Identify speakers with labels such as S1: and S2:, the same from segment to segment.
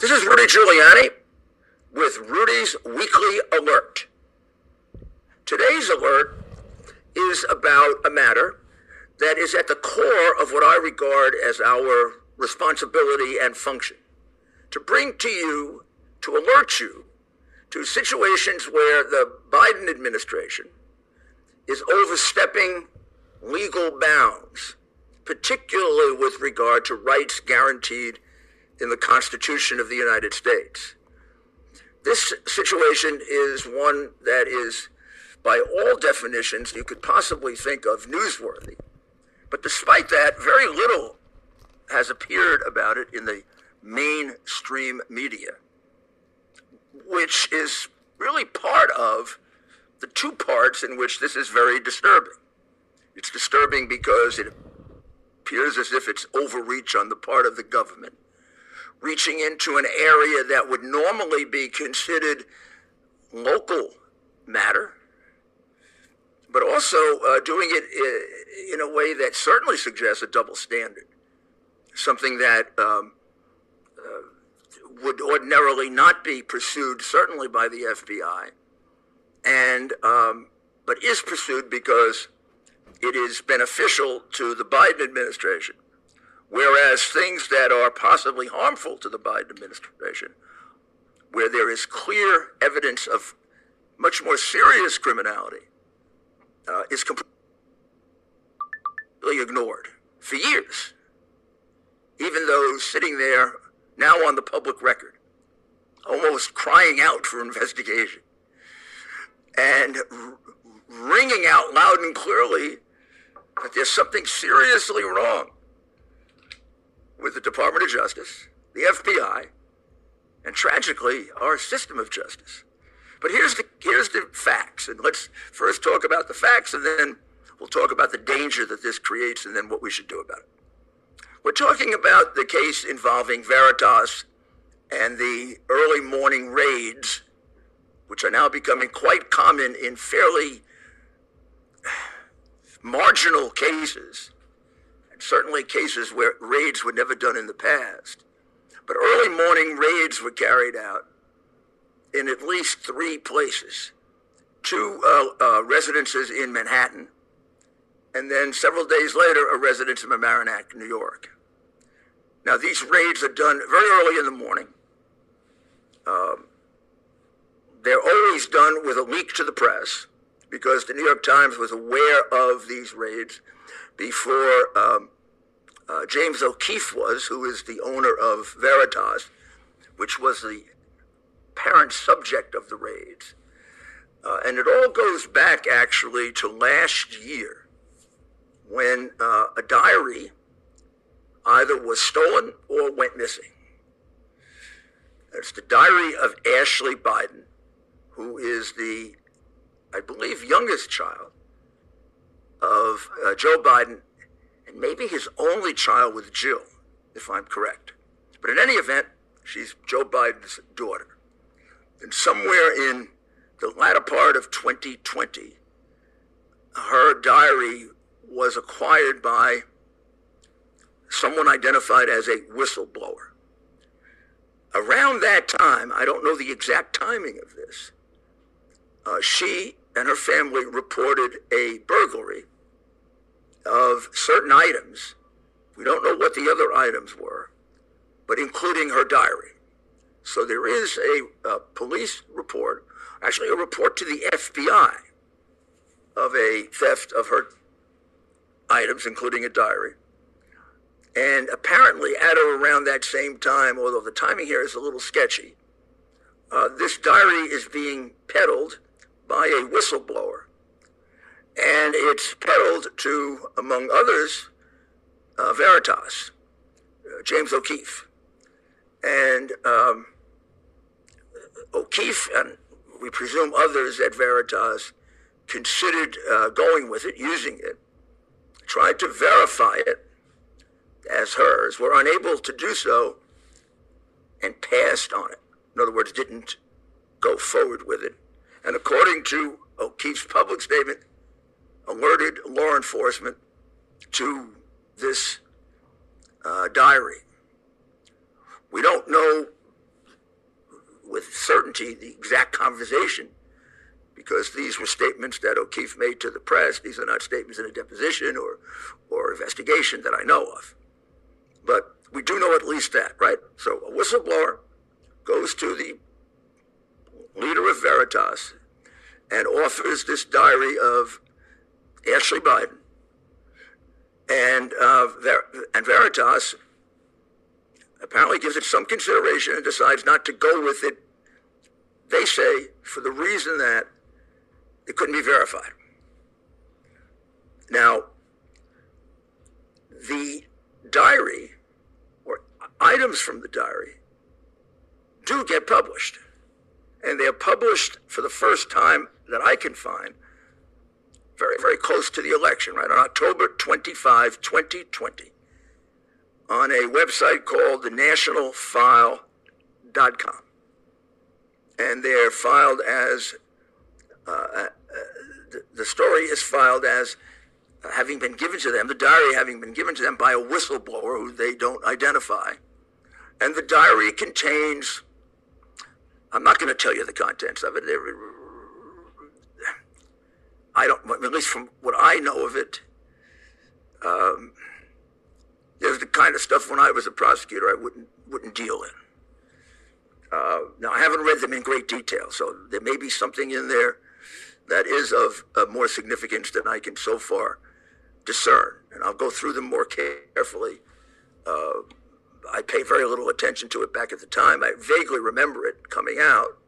S1: This is Rudy Giuliani with Rudy's Weekly Alert. Today's alert is about a matter that is at the core of what I regard as our responsibility and function to bring to you, to alert you to situations where the Biden administration is overstepping legal bounds, particularly with regard to rights guaranteed in the Constitution of the United States. This situation is one that is, by all definitions you could possibly think of, newsworthy. But despite that, very little has appeared about it in the mainstream media, which is really part of the two parts in which this is very disturbing. It's disturbing because it appears as if it's overreach on the part of the government, reaching into an area that would normally be considered local matter, but also uh, doing it in a way that certainly suggests a double standard, something that um, uh, would ordinarily not be pursued, certainly by the FBI, and um, but is pursued because it is beneficial to the Biden administration, whereas things that are possibly harmful to the Biden administration, where there is clear evidence of much more serious criminality, uh, is completely ignored for years. Even though sitting there now on the public record, almost crying out for investigation and r- ringing out loud and clearly that there's something seriously wrong with the Department of Justice, the FBI, and tragically, our system of justice. But here's the, here's the facts, and let's first talk about the facts, and then we'll talk about the danger that this creates, and then what we should do about it. We're talking about the case involving Veritas and the early morning raids, which are now becoming quite common in fairly marginal cases, certainly cases where raids were never done in the past. But early morning raids were carried out in at least three places two uh, uh, residences in Manhattan, and then several days later, a residence in Mamaroneck, New York. Now, these raids are done very early in the morning. Um, they're always done with a leak to the press because the New York Times was aware of these raids before um, uh, James O'Keefe was, who is the owner of Veritas, which was the parent subject of the raids. Uh, and it all goes back actually to last year when uh, a diary either was stolen or went missing. It's the diary of Ashley Biden, who is the I believe, youngest child of uh, Joe Biden, and maybe his only child with Jill, if I'm correct. But in any event, she's Joe Biden's daughter. And somewhere in the latter part of 2020, her diary was acquired by someone identified as a whistleblower. Around that time, I don't know the exact timing of this, uh, she and her family reported a burglary of certain items. We don't know what the other items were, but including her diary. So there is a, a police report, actually a report to the FBI of a theft of her items, including a diary. And apparently, at or around that same time, although the timing here is a little sketchy, uh, this diary is being peddled by a whistleblower. It's peddled to, among others, uh, Veritas, uh, James O'Keefe. And um, O'Keefe, and we presume others at Veritas, considered uh, going with it, using it, tried to verify it as hers, were unable to do so, and passed on it. In other words, didn't go forward with it and according to O'Keefe's public statement, alerted law enforcement to this uh, diary. We don't know with certainty the exact conversation because these were statements that O'Keefe made to the press. These are not statements in a deposition or, or investigation that I know of. But we do know at least that, right? So a whistleblower goes to the leader of Veritas and offers this diary of Ashley Biden. And, uh, and Veritas apparently gives it some consideration and decides not to go with it, they say, for the reason that it couldn't be verified. Now, the diary or items from the diary do get published. And they are published for the first time that I can find very, very close to the election, right? On October 25, 2020, on a website called the nationalfile.com. And they're filed as, uh, uh, the, the story is filed as having been given to them, the diary having been given to them by a whistleblower who they don't identify. And the diary contains, I'm not going to tell you the contents of it. I don't, at least from what I know of it, um, there's the kind of stuff when I was a prosecutor I wouldn't wouldn't deal in. Uh, now I haven't read them in great detail, so there may be something in there that is of, of more significance than I can so far discern, and I'll go through them more carefully. Uh, I paid very little attention to it back at the time. I vaguely remember it coming out,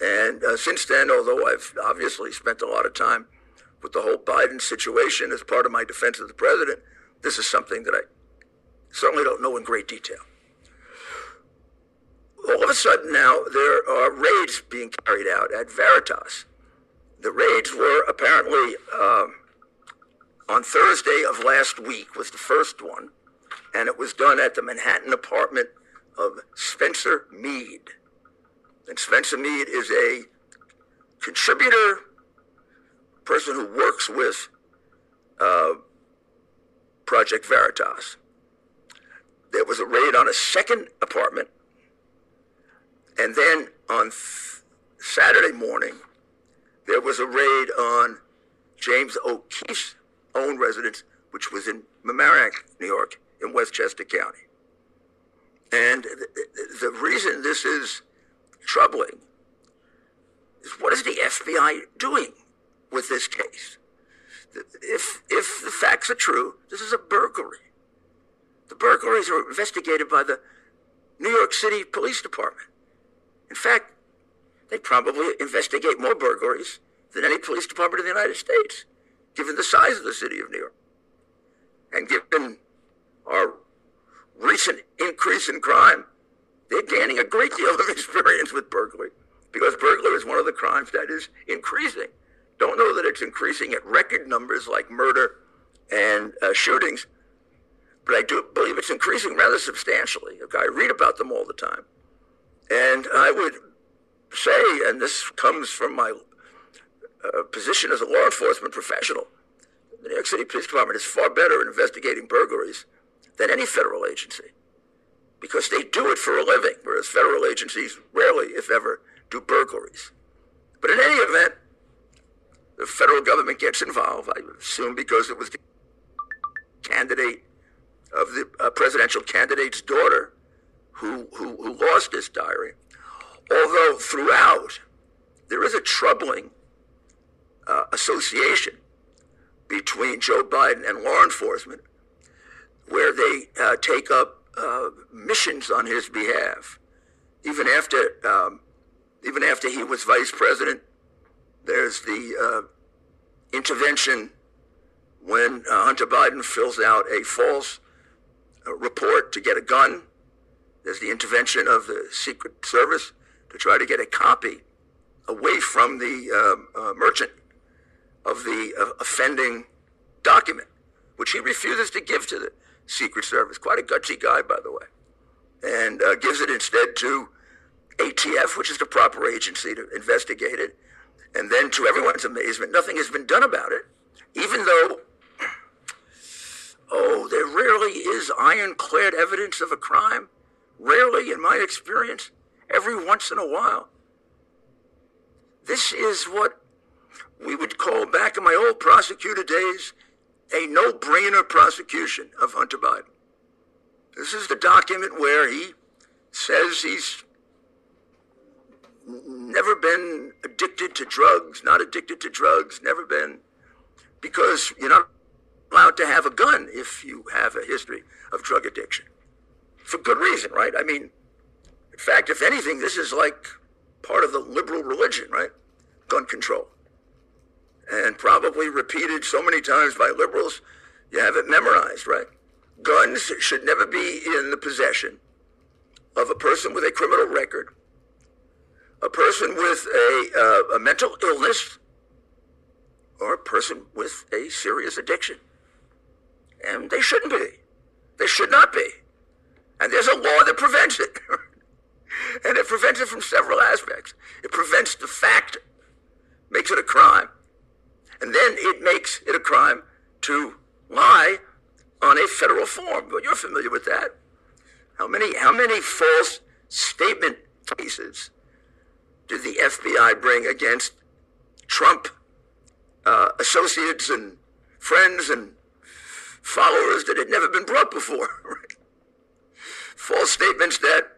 S1: and uh, since then, although I've obviously spent a lot of time with the whole Biden situation as part of my defense of the president, this is something that I certainly don't know in great detail. All of a sudden now, there are raids being carried out at Veritas. The raids were apparently uh, on Thursday of last week was the first one, and it was done at the Manhattan apartment of Spencer Mead. And Spencer Mead is a contributor, person who works with uh, Project Veritas. There was a raid on a second apartment, and then on th- Saturday morning, there was a raid on James O'Keefe's own residence, which was in Mamaroneck, New York, in Westchester County. And the, the reason this is troubling is what is the FBI doing with this case? If, if the facts are true, this is a burglary. The burglaries are investigated by the New York City Police Department. In fact, they probably investigate more burglaries than any police department in the United States given the size of the city of New York and given our recent increase in crime, they're gaining a great deal of experience with burglary because burglary is one of the crimes that is increasing. Don't know that it's increasing at record numbers like murder and uh, shootings, but I do believe it's increasing rather substantially. Okay, I read about them all the time. And I would say, and this comes from my uh, position as a law enforcement professional. The New York City Police Department is far better at investigating burglaries than any federal agency because they do it for a living, whereas federal agencies rarely, if ever, do burglaries. But in any event, the federal government gets involved, I assume because it was the candidate of the uh, presidential candidate's daughter who, who, who lost this diary. Although throughout, there is a troubling uh, association between Joe Biden and law enforcement, where they uh, take up uh, missions on his behalf. Even after, um, even after he was vice president, there's the uh, intervention when uh, Hunter Biden fills out a false uh, report to get a gun. There's the intervention of the Secret Service to try to get a copy away from the um, merchant of the uh, offending document, which he refuses to give to the Secret Service. Quite a gutsy guy, by the way. And uh, gives it instead to ATF, which is the proper agency to investigate it. And then, to everyone's amazement, nothing has been done about it, even though, oh, there rarely is ironclad evidence of a crime. Rarely, in my experience, every once in a while. This is what we would call back in my old prosecutor days a no brainer prosecution of Hunter Biden. This is the document where he says he's never been addicted to drugs, not addicted to drugs, never been, because you're not allowed to have a gun if you have a history of drug addiction. For good reason, right? I mean, in fact, if anything, this is like part of the liberal religion, right? Gun control. And probably repeated so many times by liberals, you have it memorized, right? Guns should never be in the possession of a person with a criminal record, a person with a, uh, a mental illness, or a person with a serious addiction. And they shouldn't be. They should not be. And there's a law that prevents it. and it prevents it from several aspects. It prevents the fact, makes it a crime. And then it makes it a crime to lie on a federal form. You're familiar with that. How many, how many false statement cases did the FBI bring against Trump uh, associates and friends and followers that had never been brought before? False statements that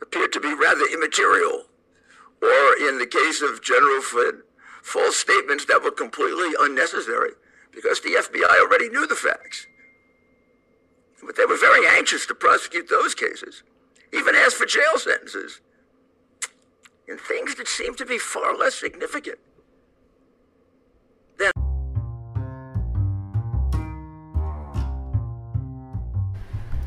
S1: appeared to be rather immaterial, or in the case of General Flynn, false statements that were completely unnecessary because the FBI already knew the facts. But they were very anxious to prosecute those cases, even asked for jail sentences, in things that seemed to be far less significant.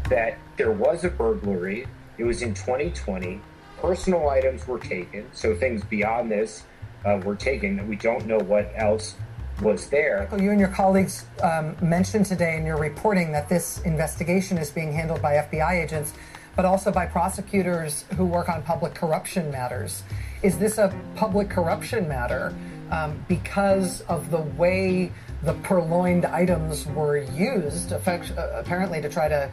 S2: That there was a burglary. It was in 2020. Personal items were taken, so things beyond this uh, were taken. We don't know what else was there.
S3: You and your colleagues um, mentioned today in your reporting that this investigation is being handled by FBI agents, but also by prosecutors who work on public corruption matters. Is this a public corruption matter um, because of the way the purloined items were used, effect- uh, apparently to try to,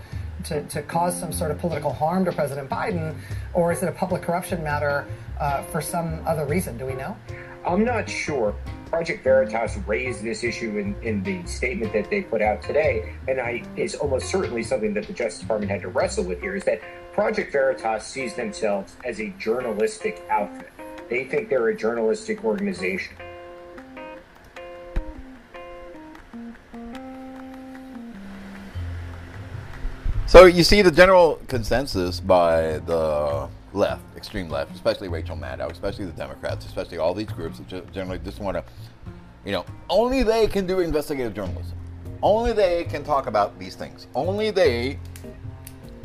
S3: to, to cause some sort of political harm to President Biden, or is it a public corruption matter uh, for some other reason? Do we know?
S2: I'm not sure. Project Veritas raised this issue in, in the statement that they put out today, and I is almost certainly something that the Justice Department had to wrestle with here is that Project Veritas sees themselves as a journalistic outfit. They think they're a journalistic organization.
S4: So you see the general consensus by the left, extreme left, especially Rachel Maddow, especially the Democrats, especially all these groups that generally just want to, you know, only they can do investigative journalism. Only they can talk about these things. Only they,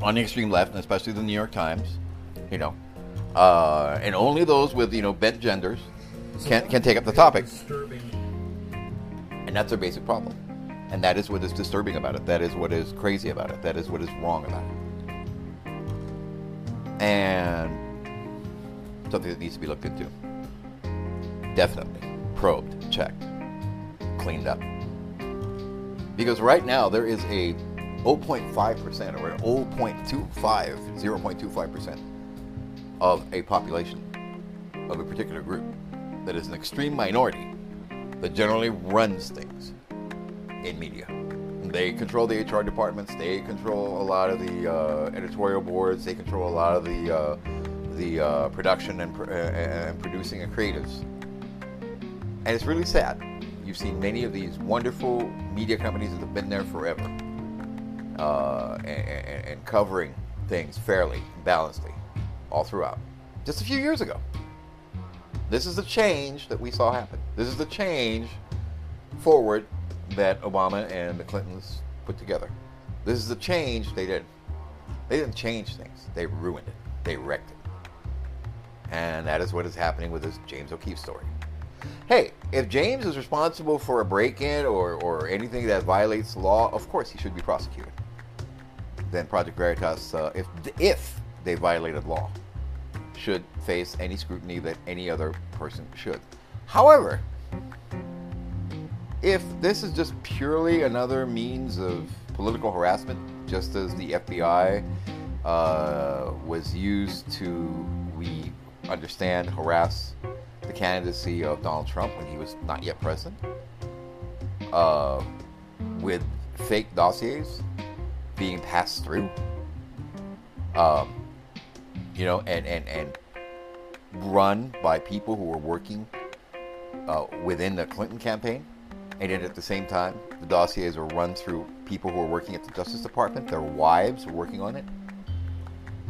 S4: on the extreme left, and especially the New York Times, you know, uh, and only those with you know bent genders can can take up the topic. And that's their basic problem. And that is what is disturbing about it. That is what is crazy about it. That is what is wrong about it. And something that needs to be looked into. Definitely. Probed, checked, cleaned up. Because right now there is a 0.5% or 0.25, 0.25% of a population of a particular group that is an extreme minority that generally runs things in media. They control the HR departments. They control a lot of the uh, editorial boards. They control a lot of the uh, the uh, production and, uh, and producing and creatives. And it's really sad. You've seen many of these wonderful media companies that have been there forever uh, and, and, and covering things fairly, balancedly, all throughout. Just a few years ago. This is the change that we saw happen. This is the change forward that Obama and the Clintons put together. This is the change they did. They didn't change things, they ruined it, they wrecked it. And that is what is happening with this James O'Keefe story. Hey, if James is responsible for a break in or, or anything that violates the law, of course he should be prosecuted. Then Project Veritas, uh, if, if they violated law, should face any scrutiny that any other person should. However, if this is just purely another means of political harassment, just as the FBI uh, was used to we understand, harass the candidacy of Donald Trump when he was not yet president, uh, with fake dossiers being passed through, um, you know, and, and, and run by people who were working uh, within the Clinton campaign. And then at the same time, the dossiers were run through people who were working at the Justice Department. Their wives were working on it.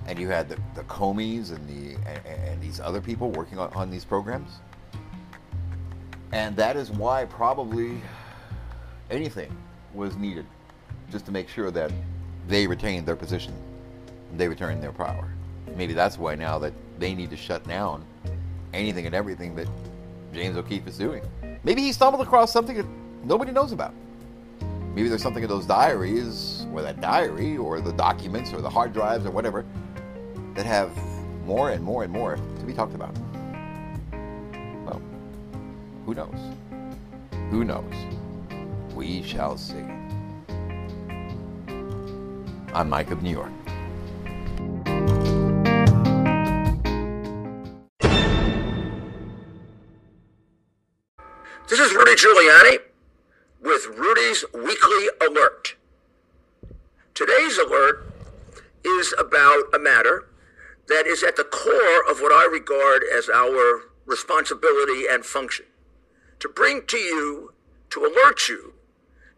S4: And you had the, the Comeys and, the, and, and these other people working on, on these programs. And that is why probably anything was needed just to make sure that they retained their position and they retained their power. Maybe that's why now that they need to shut down anything and everything that James O'Keefe is doing. Maybe he stumbled across something that nobody knows about. Maybe there's something in those diaries, or that diary, or the documents, or the hard drives, or whatever, that have more and more and more to be talked about. Well, who knows? Who knows? We shall see. I'm Mike of New York.
S1: Rudy Giuliani with Rudy's Weekly Alert. Today's alert is about a matter that is at the core of what I regard as our responsibility and function to bring to you, to alert you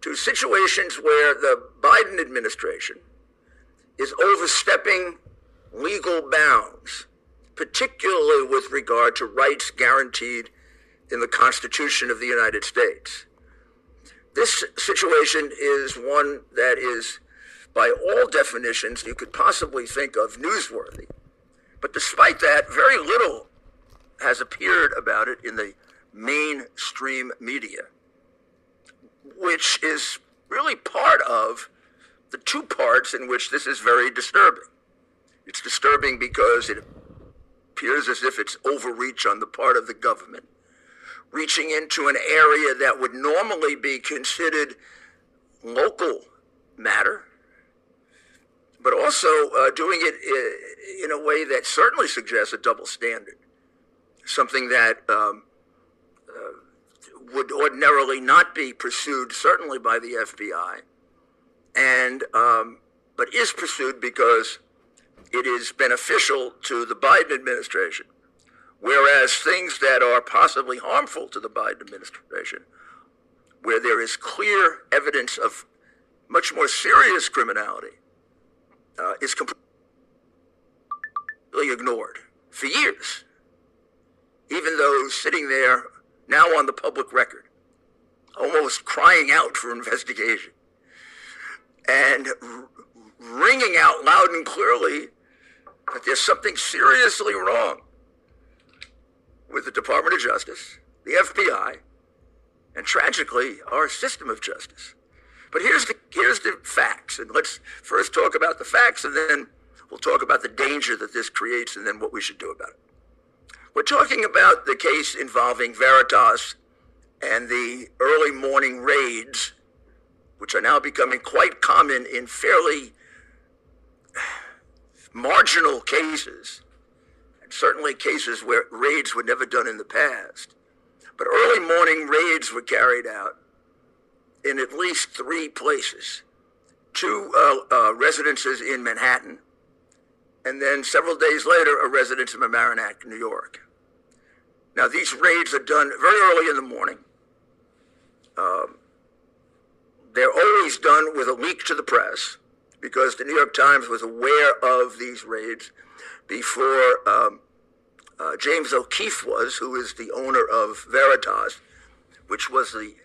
S1: to situations where the Biden administration is overstepping legal bounds, particularly with regard to rights guaranteed in the Constitution of the United States. This situation is one that is, by all definitions you could possibly think of, newsworthy. But despite that, very little has appeared about it in the mainstream media, which is really part of the two parts in which this is very disturbing. It's disturbing because it appears as if it's overreach on the part of the government reaching into an area that would normally be considered local matter, but also uh, doing it in a way that certainly suggests a double standard, something that um, uh, would ordinarily not be pursued, certainly by the FBI, and um, but is pursued because it is beneficial to the Biden administration Whereas things that are possibly harmful to the Biden administration, where there is clear evidence of much more serious criminality, uh, is completely ignored for years. Even though sitting there now on the public record, almost crying out for investigation and r- ringing out loud and clearly that there's something seriously wrong with the Department of Justice, the FBI, and tragically, our system of justice. But here's the, here's the facts, and let's first talk about the facts, and then we'll talk about the danger that this creates, and then what we should do about it. We're talking about the case involving Veritas and the early morning raids, which are now becoming quite common in fairly marginal cases certainly cases where raids were never done in the past. But early morning raids were carried out in at least three places two uh, uh, residences in Manhattan, and then several days later, a residence in Mamaroneck, New York. Now, these raids are done very early in the morning. Um, they're always done with a leak to the press because the New York Times was aware of these raids before um, uh, James O'Keefe was, who is the owner of Veritas, which was the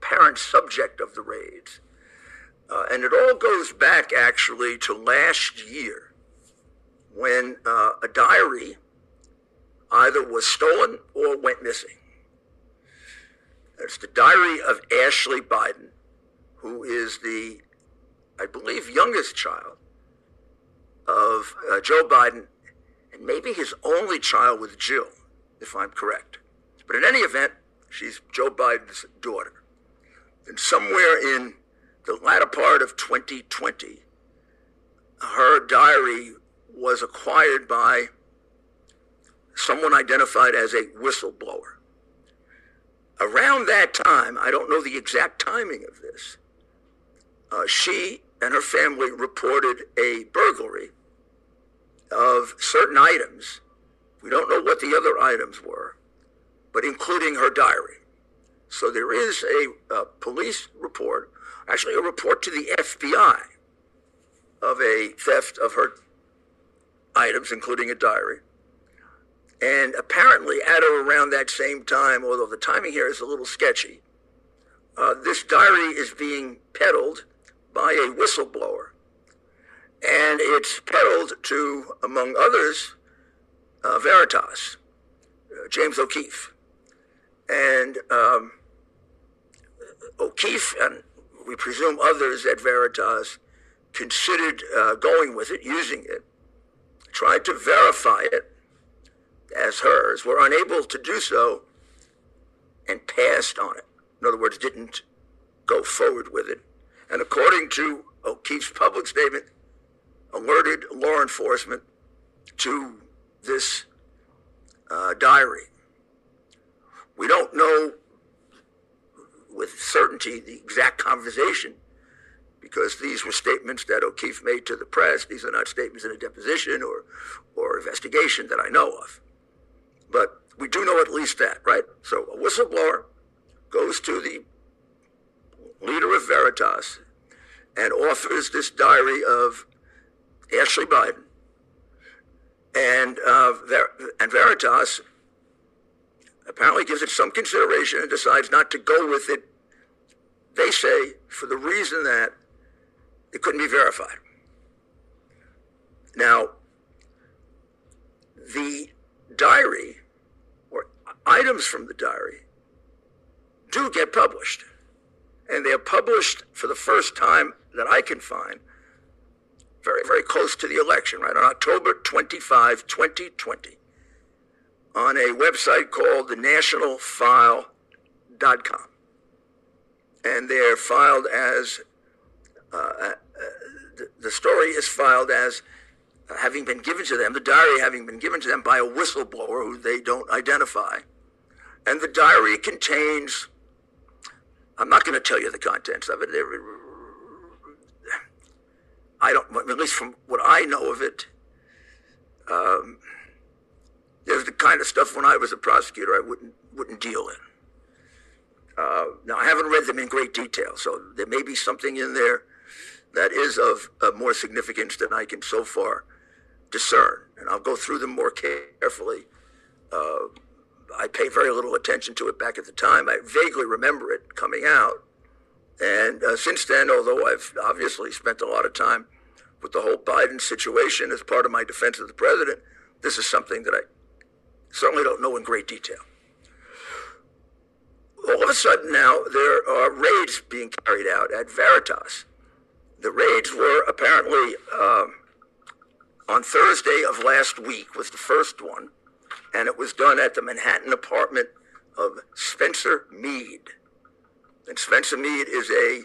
S1: parent subject of the raids. Uh, and it all goes back actually to last year when uh, a diary either was stolen or went missing. It's the diary of Ashley Biden, who is the, I believe, youngest child of uh, Joe Biden and maybe his only child with Jill, if I'm correct. But in any event, she's Joe Biden's daughter. And somewhere in the latter part of 2020, her diary was acquired by someone identified as a whistleblower. Around that time, I don't know the exact timing of this, uh, she and her family reported a burglary of certain items. We don't know what the other items were, but including her diary. So there is a, a police report, actually a report to the FBI of a theft of her items, including a diary. And apparently, at or around that same time, although the timing here is a little sketchy, uh, this diary is being peddled by a whistleblower. And it's peddled to, among others, uh, Veritas, uh, James O'Keefe. And um, O'Keefe, and we presume others at Veritas, considered uh, going with it, using it, tried to verify it as hers, were unable to do so, and passed on it. In other words, didn't go forward with it. And according to O'Keefe's public statement, alerted law enforcement to this uh, diary. We don't know with certainty the exact conversation because these were statements that O'Keefe made to the press. These are not statements in a deposition or, or investigation that I know of. But we do know at least that, right? So a whistleblower goes to the leader of Veritas and offers this diary of Ashley Biden. And, uh, Ver- and Veritas apparently gives it some consideration and decides not to go with it, they say, for the reason that it couldn't be verified. Now, the diary or items from the diary do get published. And they're published for the first time that I can find very, very close to the election, right? On October 25, 2020, on a website called the nationalfile.com. And they're filed as, uh, uh, the story is filed as having been given to them, the diary having been given to them by a whistleblower who they don't identify. And the diary contains, I'm not going to tell you the contents of it. I don't, at least from what I know of it, um, there's the kind of stuff when I was a prosecutor I wouldn't wouldn't deal in. Uh, now I haven't read them in great detail, so there may be something in there that is of, of more significance than I can so far discern, and I'll go through them more carefully. Uh, I paid very little attention to it back at the time. I vaguely remember it coming out. And uh, since then, although I've obviously spent a lot of time with the whole Biden situation as part of my defense of the president, this is something that I certainly don't know in great detail. All of a sudden now, there are raids being carried out at Veritas. The raids were apparently um, on Thursday of last week was the first one, and it was done at the Manhattan apartment of Spencer Mead. And Spencer Mead is a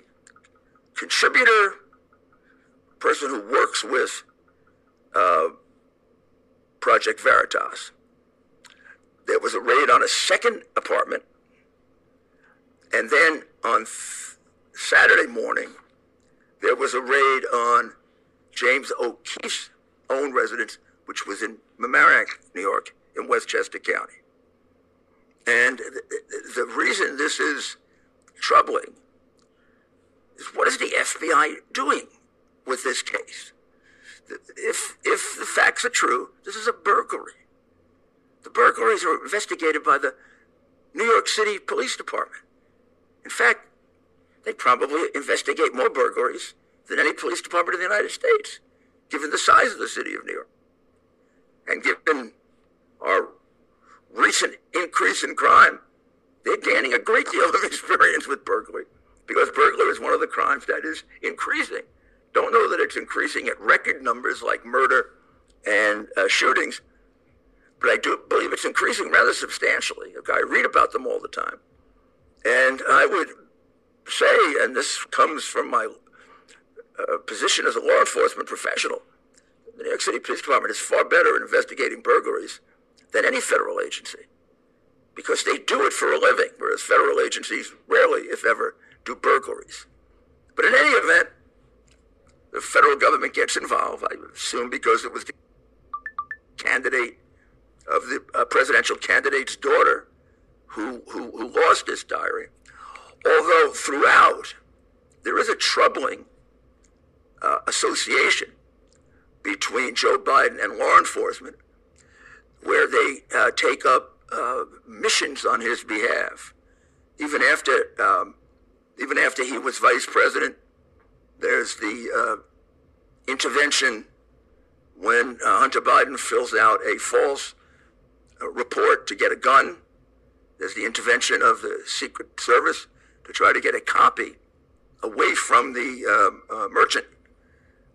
S1: contributor, person who works with uh, Project Veritas. There was a raid on a second apartment, and then on th- Saturday morning, there was a raid on James O'Keefe's own residence, which was in Mamaroneck, New York, in Westchester County. And the, the reason this is troubling is what is the FBI doing with this case? If, if the facts are true, this is a burglary. The burglaries are investigated by the New York City Police Department. In fact, they probably investigate more burglaries than any police department in the United States, given the size of the city of New York. And given our recent increase in crime, they're gaining a great deal of experience with burglary because burglary is one of the crimes that is increasing. Don't know that it's increasing at record numbers like murder and uh, shootings, but I do believe it's increasing rather substantially. I read about them all the time. And I would say, and this comes from my uh, position as a law enforcement professional, the New York City Police Department is far better at investigating burglaries than any federal agency because they do it for a living, whereas federal agencies rarely, if ever, do burglaries. But in any event, the federal government gets involved, I assume because it was the candidate of the uh, presidential candidate's daughter who, who, who lost this diary. Although throughout, there is a troubling uh, association between Joe Biden and law enforcement where they uh, take up uh, missions on his behalf. Even after, um, even after he was vice president, there's the uh, intervention when uh, Hunter Biden fills out a false uh, report to get a gun. There's the intervention of the Secret Service to try to get a copy away from the um, uh, merchant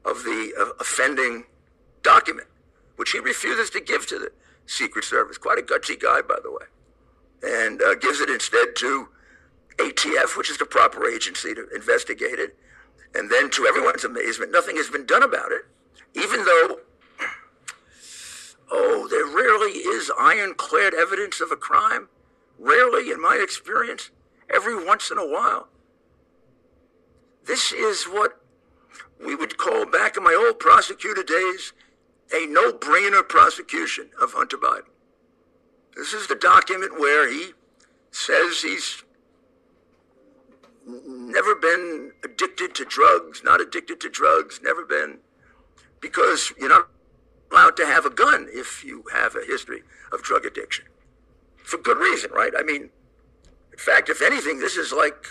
S1: of the uh, offending document, which he refuses to give to the Secret Service. Quite a gutsy guy, by the way. And uh, gives it instead to ATF, which is the proper agency to investigate it. And then, to everyone's amazement, nothing has been done about it, even though, oh, there rarely is ironclad evidence of a crime. Rarely, in my experience, every once in a while. This is what we would call back in my old prosecutor days a no brainer prosecution of Hunter Biden. This is the document where he says he's never been addicted to drugs, not addicted to drugs, never been, because you're not allowed to have a gun if you have a history of drug addiction. For good reason, right? I mean, in fact, if anything, this is like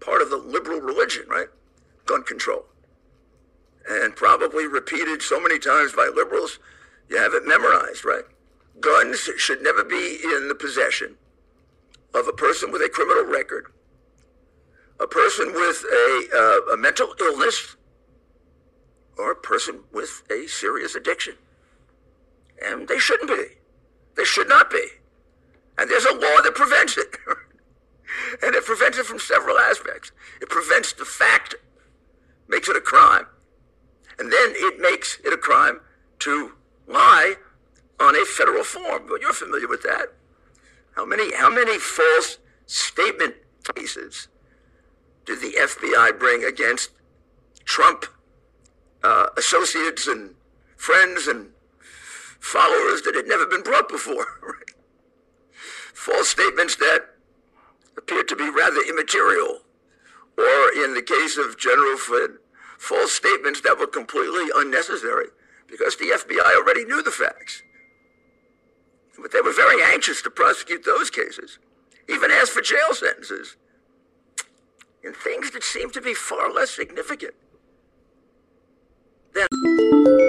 S1: part of the liberal religion, right? Gun control and probably repeated so many times by liberals, you have it memorized, right? Guns should never be in the possession of a person with a criminal record, a person with a, uh, a mental illness, or a person with a serious addiction. And they shouldn't be. They should not be. And there's a law that prevents it. and it prevents it from several aspects. It prevents the fact, makes it a crime and then it makes it a crime to lie on a federal form. But you're familiar with that. How many how many false statement cases did the FBI bring against Trump uh, associates and friends and followers that had never been brought before? False statements that appeared to be rather immaterial, or in the case of General Flynn, false statements that were completely unnecessary because the FBI already knew the facts. But they were very anxious to prosecute those cases, even asked for jail sentences in things that seemed to be far less significant. Then.